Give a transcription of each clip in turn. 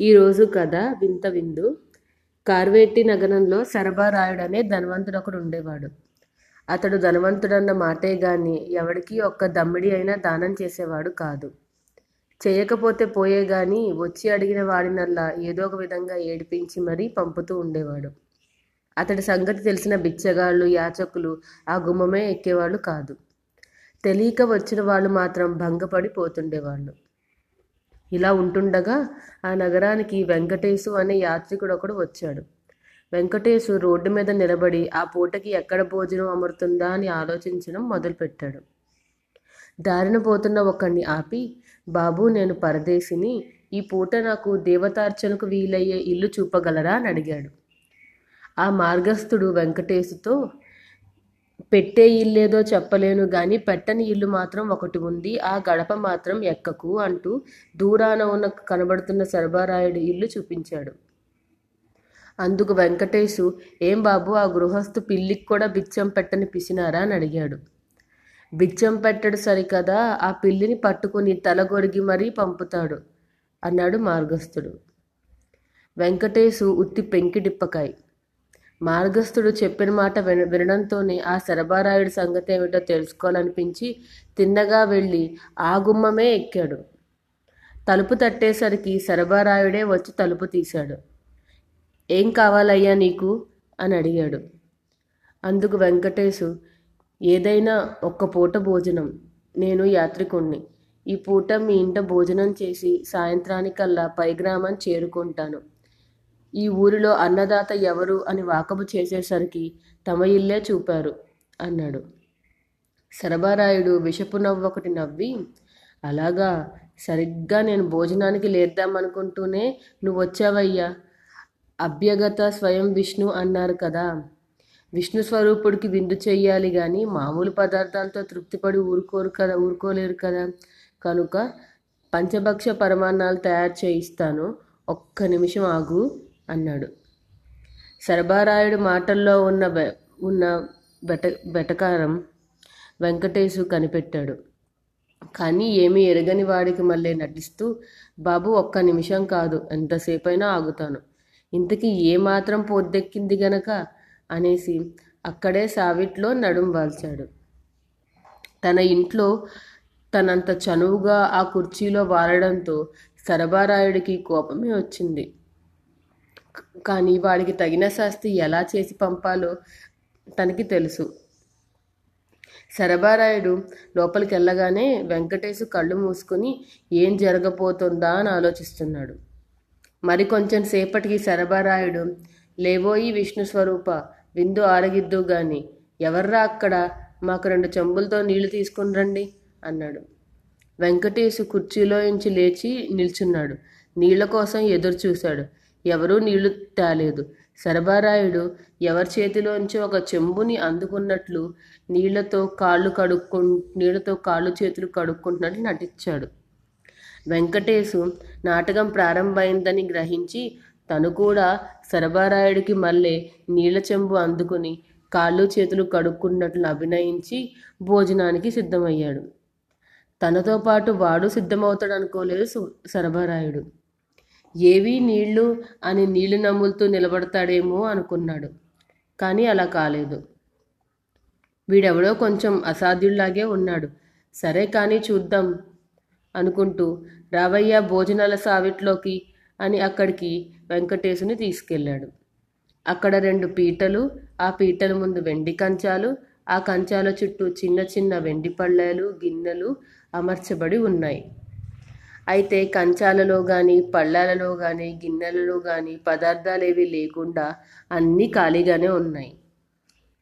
ఈరోజు కథ వింత విందు. కార్వేటి నగరంలో సరబారాయుడనే ధనవంతుడొకడు ఉండేవాడు. అతడు ధనవంతుడన్న మాటే గాని ఎవడికి ఒక్క దమ్మిడి అయినా దానం చేసేవాడు కాదు. చేయకపోతే పోయే గాని వచ్చి అడిగిన వాడినల్లా ఏదో ఒక విధంగా ఏడిపించి మరీ పంపుతూ ఉండేవాడు. అతడి సంగతి తెలిసిన బిచ్చగాళ్ళు యాచకులు ఆ గుమ్మమే ఎక్కేవాళ్ళు కాదు. తెలియక వచ్చిన వాళ్ళు మాత్రం భంగపడి పోతుండేవాళ్ళు. ఇలా ఉంటుండగా ఆ నగరానికి వెంకటేశు అనే యాత్రికుడు ఒకడు వచ్చాడు. వెంకటేశు రోడ్డు మీద నిలబడి ఆ పూటకి ఎక్కడ భోజనం అమరుతుందా? అని ఆలోచించడం మొదలుపెట్టాడు. దారిన పోతున్న ఒకడిని ఆపి బాబు నేను పరదేశిని. ఈ పూట నాకు దేవతార్చనకు వీలయ్యే ఇల్లు చూపగలరా? అని అడిగాడు. ఆ మార్గస్థుడు వెంకటేశుతో పెట్టే ఇల్లేదో చెప్పలేను గాని పెట్టని ఇల్లు మాత్రం ఒకటి ఉంది. ఆ గడప మాత్రం ఎక్కకు అంటూ దూరాన ఉన్న కనబడుతున్న సర్బారాయుడు ఇల్లు చూపించాడు. అందుకు వెంకటేశు ఏం బాబు ఆ గృహస్థు పిల్లికి కూడా బిచ్చం పెట్టని పిసినారా? అని అడిగాడు. బిచ్చం పెట్టడు సరికదా ఆ పిల్లిని పట్టుకుని తలగొరిగి మరీ పంపుతాడు అన్నాడు మార్గస్థుడు. వెంకటేశు ఉత్తి పెంకిడిప్పకాయ్. మార్గస్థుడు చెప్పిన మాట విన వినడంతోనే ఆ శరభారాయుడి సంగతి ఏమిటో తెలుసుకోవాలనిపించి తిన్నగా వెళ్ళి ఆ గుమ్మమే ఎక్కాడు. తలుపు తట్టేసరికి శరభారాయుడే వచ్చి తలుపు తీశాడు. ఏం కావాలయ్యా నీకు? అని అడిగాడు. అందుకు వెంకటేశు ఏదైనా ఒక్క పూట భోజనం. నేను యాత్రికుణ్ణి. ఈ పూట మీ ఇంట భోజనం చేసి సాయంత్రానికల్లా పై గ్రామం చేరుకుంటాను. ఈ ఊరిలో అన్నదాత ఎవరు అని వాకబు చేసేసరికి తమ ఇల్లే చూపారు అన్నాడు. సరబారాయుడు విషపు నవ్వు ఒకటి నవ్వి అలాగా? సరిగ్గా నేను భోజనానికి లేద్దామనుకుంటూనే నువ్వు వచ్చావయ్యా అభ్యగత స్వయం విష్ణు అన్నారు కదా. విష్ణు స్వరూపుడికి విందు చెయ్యాలి కానీ మామూలు పదార్థాలతో తృప్తిపడి ఊరుకోరు కదా ఊరుకోలేరు కదా. కనుక పంచభక్ష పరమాన్నాలు తయారు చేయిస్తాను. ఒక్క నిమిషం ఆగు. అన్నాడు. సరబారాయుడు మాటల్లో ఉన్న బె ఉన్న బెట బెటకారం వెంకటేశు కనిపెట్టాడు. కానీ ఏమీ ఎరగని వాడికి మళ్ళీ నటిస్తూ బాబు ఒక్క నిమిషం కాదు ఎంతసేపైనా ఆగుతాను. ఇంతకీ ఏమాత్రం పొద్దెక్కింది గనక? అనేసి అక్కడే సావిట్లో నడుం వాల్చాడు. తన ఇంట్లో తనంత చనువుగా ఆ కుర్చీలో వాలడంతో సరబారాయుడికి కోపమే వచ్చింది. కానీ వాడికి తగిన శాస్తి ఎలా చేసి పంపాలో తనకి తెలుసు. శరభారాయుడు లోపలికి వెళ్ళగానే వెంకటేశు కళ్ళు మూసుకుని ఏం జరగబోతుందా అని ఆలోచిస్తున్నాడు. మరి కొంచెం సేపటికి శరభారాయుడు లేవోయి విష్ణు స్వరూప విందు ఆరగిద్దు గాని ఎవర్రా అక్కడ? మాకు రెండు చెంబులతో నీళ్ళు తీసుకుని రండి అన్నాడు. వెంకటేశు కుర్చీలో నుంచి లేచి నిల్చున్నాడు. నీళ్ళ కోసం ఎదురు చూశాడు ఎవరూ నీళ్ళు తాలేదు. సరబారాయుడు ఎవరి చేతిలోంచి ఒక చెంబుని అందుకున్నట్లు నీళ్ళతో కాళ్ళు కడుక్కు నీళ్ళతో కాళ్ళు చేతులు కడుక్కుంటున్నట్లు నటించాడు. వెంకటేశు నాటకం ప్రారంభమైందని గ్రహించి తను కూడా సరబారాయుడికి మళ్ళీ నీళ్ళ చెంబు అందుకుని కాళ్ళు చేతులు కడుక్కున్నట్లు అభినయించి భోజనానికి సిద్ధమయ్యాడు. తనతో పాటు వాడు సిద్ధమవుతాడు అనుకోలేదు సరబరాయుడు ఏవి నీళ్ళు అని నీళ్ళు నమ్ములుతూ నిలబడతాడేమో అనుకున్నాడు. కానీ అలా కాలేదు. వీడెవడో కొంచెం అసాధ్యుల్లాగే ఉన్నాడు. సరే కానీ చూద్దాం అనుకుంటూ రావయ్య భోజనాల సావిట్లోకి అని అక్కడికి వెంకటేశుని తీసుకెళ్ళాడు. అక్కడ రెండు పీటలు ఆ పీటల ముందు వెండి కంచాలు ఆ కంచాల చుట్టూ చిన్న చిన్న వెండి పళ్ళాలు గిన్నెలు అమర్చబడి ఉన్నాయి. అయితే కంచాలలో కానీ పళ్ళాలలో కానీ గిన్నెలలో కానీ పదార్థాలేవి లేకుండా అన్నీ ఖాళీగానే ఉన్నాయి.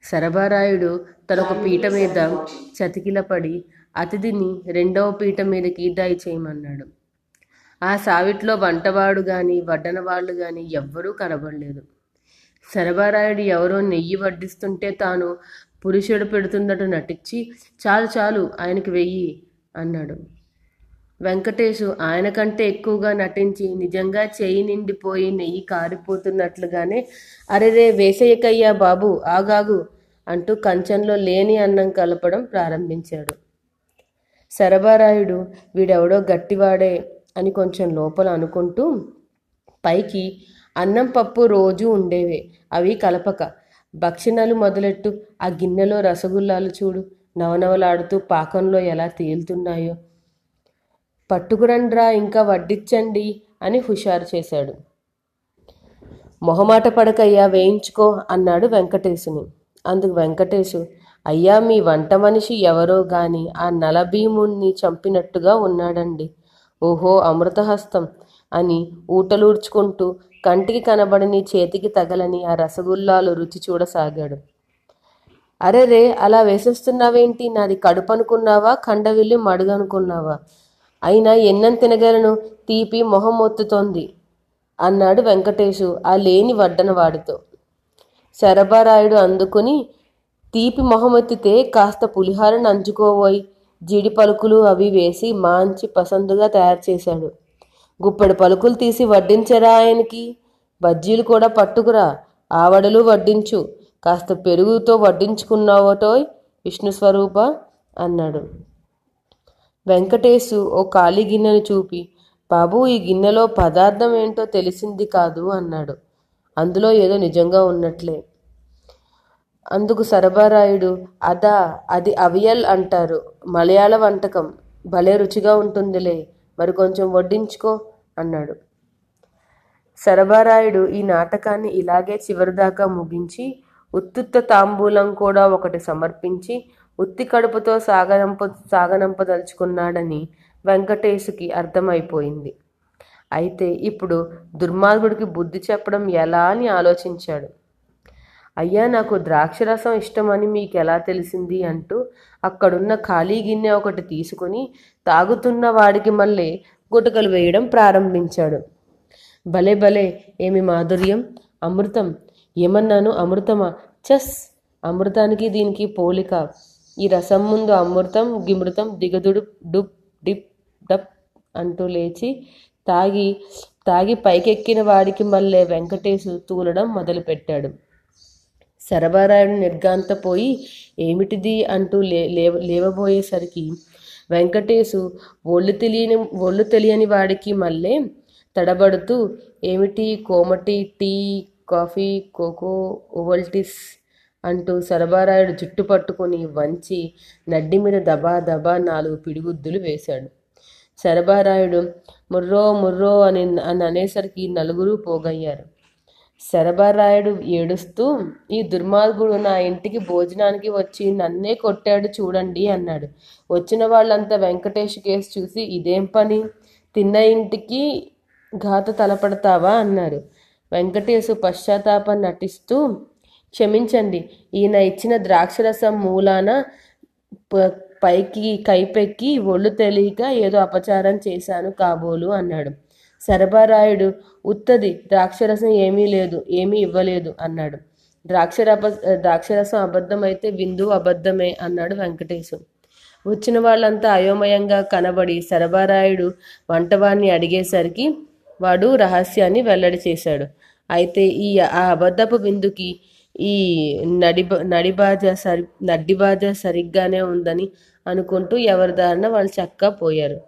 సరభారాయుడు తన ఒక పీట మీద చతికిలపడి అతిథిని రెండవ పీట మీదకి దయచేయమన్నాడు ఆ సావిట్లో వంటవాడు గాని వడ్డనవాళ్ళు గాని ఎవ్వరూ కనబడలేదు. సరభారాయుడు ఎవరో నెయ్యి వడ్డిస్తుంటే తాను పురుషుడు పెడుతుందట నటించి చాలు చాలు ఆయనకి వెయ్యి అన్నాడు. వెంకటేశు ఆయన కంటే ఎక్కువగా నటించి నిజంగా చేయి నిండిపోయి నెయ్యి కారిపోతున్నట్లుగానే అరెరే వేసేయకయ్యా బాబు ఆగాగు అంటూ కంచంలో లేని అన్నం కలపడం ప్రారంభించాడు. శరభారాయుడు వీడెవడో గట్టివాడే అని కొంచెం లోపల అనుకుంటూ పైకి అన్నం పప్పు రోజు ఉండేవే అవి కలపక. భక్షణాలు మొదలెట్టు ఆ గిన్నెలో రసగుల్లాలు చూడు నవనవలాడుతూ పాకంలో ఎలా తేలుతున్నాయో. పట్టుకురండ్రా ఇంకా వడ్డించండి అని హుషారు చేశాడు. మొహమాట పడకయ్యా వేయించుకో అన్నాడు వెంకటేశుని. అందుకు వెంకటేశు అయ్యా మీ వంట మనిషి ఎవరో గాని ఆ నలభీముణ్ణి చంపినట్టుగా ఉన్నాడండి. ఓహో అమృతహస్తం అని ఊటలూడ్చుకుంటూ కంటికి కనబడని చేతికి తగలని ఆ రసగుల్లాలు రుచి చూడసాగాడు. అరే రే అలా వేసేస్తున్నావేంటి? నాది కడుపు అనుకున్నావా కండవిల్లి మడుగనుకున్నావా? అయినా ఎన్నం తినగలను తీపి మొహం ఒత్తుతోంది అన్నాడు వెంకటేశు ఆ లేని వడ్డన వాడితో. శరభారాయుడు అందుకుని తీపి మొహమెత్తితే కాస్త పులిహారను అంచుకోబోయి జీడి పలుకులు అవి వేసి మాంచి పసందుగా తయారు చేశాడు. గుప్పెడు పలుకులు తీసి వడ్డించరా ఆయనకి? బజ్జీలు కూడా పట్టుకురా ఆవడలు వడ్డించు కాస్త పెరుగుతో వడ్డించుకున్నావటోయ్ విష్ణు స్వరూప అన్నాడు. వెంకటేశు ఓ ఖాళీ గిన్నెను చూపి బాబు ఈ గిన్నెలో పదార్థం ఏంటో తెలిసింది కాదు అన్నాడు. అందులో ఏదో నిజంగా ఉన్నట్లే. అందుకు సరబరాయుడు అదా అది అవియల్ అంటారు. మలయాళ వంటకం. భలే రుచిగా ఉంటుందిలే. మరి కొంచెం వడ్డించుకో అన్నాడు. సరబరాయుడు ఈ నాటకాన్ని ఇలాగే చివరిదాకా ముగించి ఉత్తుత్త తాంబూలం కూడా ఒకటి సమర్పించి ఉత్తి కడుపుతో సాగనంప సాగనంపదలుచుకున్నాడని వెంకటేశుకి అర్థమైపోయింది. అయితే ఇప్పుడు దుర్మార్గుడికి బుద్ధి చెప్పడం ఎలా అని ఆలోచించాడు. అయ్యా నాకు ద్రాక్షరసం ఇష్టమని మీకు ఎలా తెలిసింది అంటూ అక్కడున్న ఖాళీ గిన్నె ఒకటి తీసుకుని తాగుతున్న వాడికి మళ్ళీ గుటకలు వేయడం ప్రారంభించాడు. భలే భలే ఏమి మాధుర్యం. అమృతం ఏమన్నాను అమృతమా? చస్! అమృతానికి దీనికి పోలిక. ఈ రసం ముందు అమృతం గిమృతం దిగదుడు డుప్ డిప్ డప్ అంటూ లేచి తాగి తాగి పైకెక్కిన వాడికి మళ్ళీ వెంకటేశు తూలడం మొదలుపెట్టాడు. శరభారాయుడు నిర్గాంతపోయి ఏమిటిది? అంటూ లే లేవ లేవబోయేసరికి వెంకటేశు ఒళ్ళు తెలియని ఒళ్ళు తెలియని వాడికి మళ్ళీ తడబడుతూ ఏమిటి? కోమటి టీ కాఫీ కోకో ఓవల్టిస్ అంటూ సరబారాయుడు జుట్టు పట్టుకుని వంచి నడ్డి మీద దబా దబా నాలుగు పిడిగుద్దులు వేశాడు. శరభారాయుడు ముర్రో ముర్రో అని అని అనేసరికి నలుగురు పోగయ్యారు. శరభారాయుడు ఏడుస్తూ ఈ దుర్మార్గుడు నా ఇంటికి భోజనానికి వచ్చి నన్నే కొట్టాడు చూడండి అన్నాడు. వచ్చిన వాళ్ళంతా వెంకటేష్ కేసు చూసి ఇదేం పని? తిన్న ఇంటికి ఘాత తలపడతావా? అన్నారు. వెంకటేశు పశ్చాత్తాపం నటిస్తూ క్షమించండి. ఈయన ఇచ్చిన ద్రాక్షరసం మూలాన ప- పైకి కైపెక్కి ఒళ్ళు తెలియక ఏదో అపచారం చేశాను కాబోలు అన్నాడు. సరబరాయుడు ఉత్తది ద్రాక్షరసం ఏమీ లేదు ఏమీ ఇవ్వలేదు అన్నాడు. ద్రాక్షరప ద్రాక్షరసం అబద్ధమైతే విందు అబద్ధమే అన్నాడు వెంకటేశం. వచ్చిన వాళ్ళంతా అయోమయంగా కనబడి సరబరాయుడు వంటవాణ్ణి అడిగేసరికి వాడు రహస్యాన్ని వెల్లడి చేశాడు. అయితే ఈ ఆ అబద్ధపు విందుకి ఈ నడిబ నడిబాజ సరి నడ్డిబాజ సరిగ్గానే ఉందని అనుకుంటూ ఎవరి దారిన వాళ్ళు చక్కా పోయారు.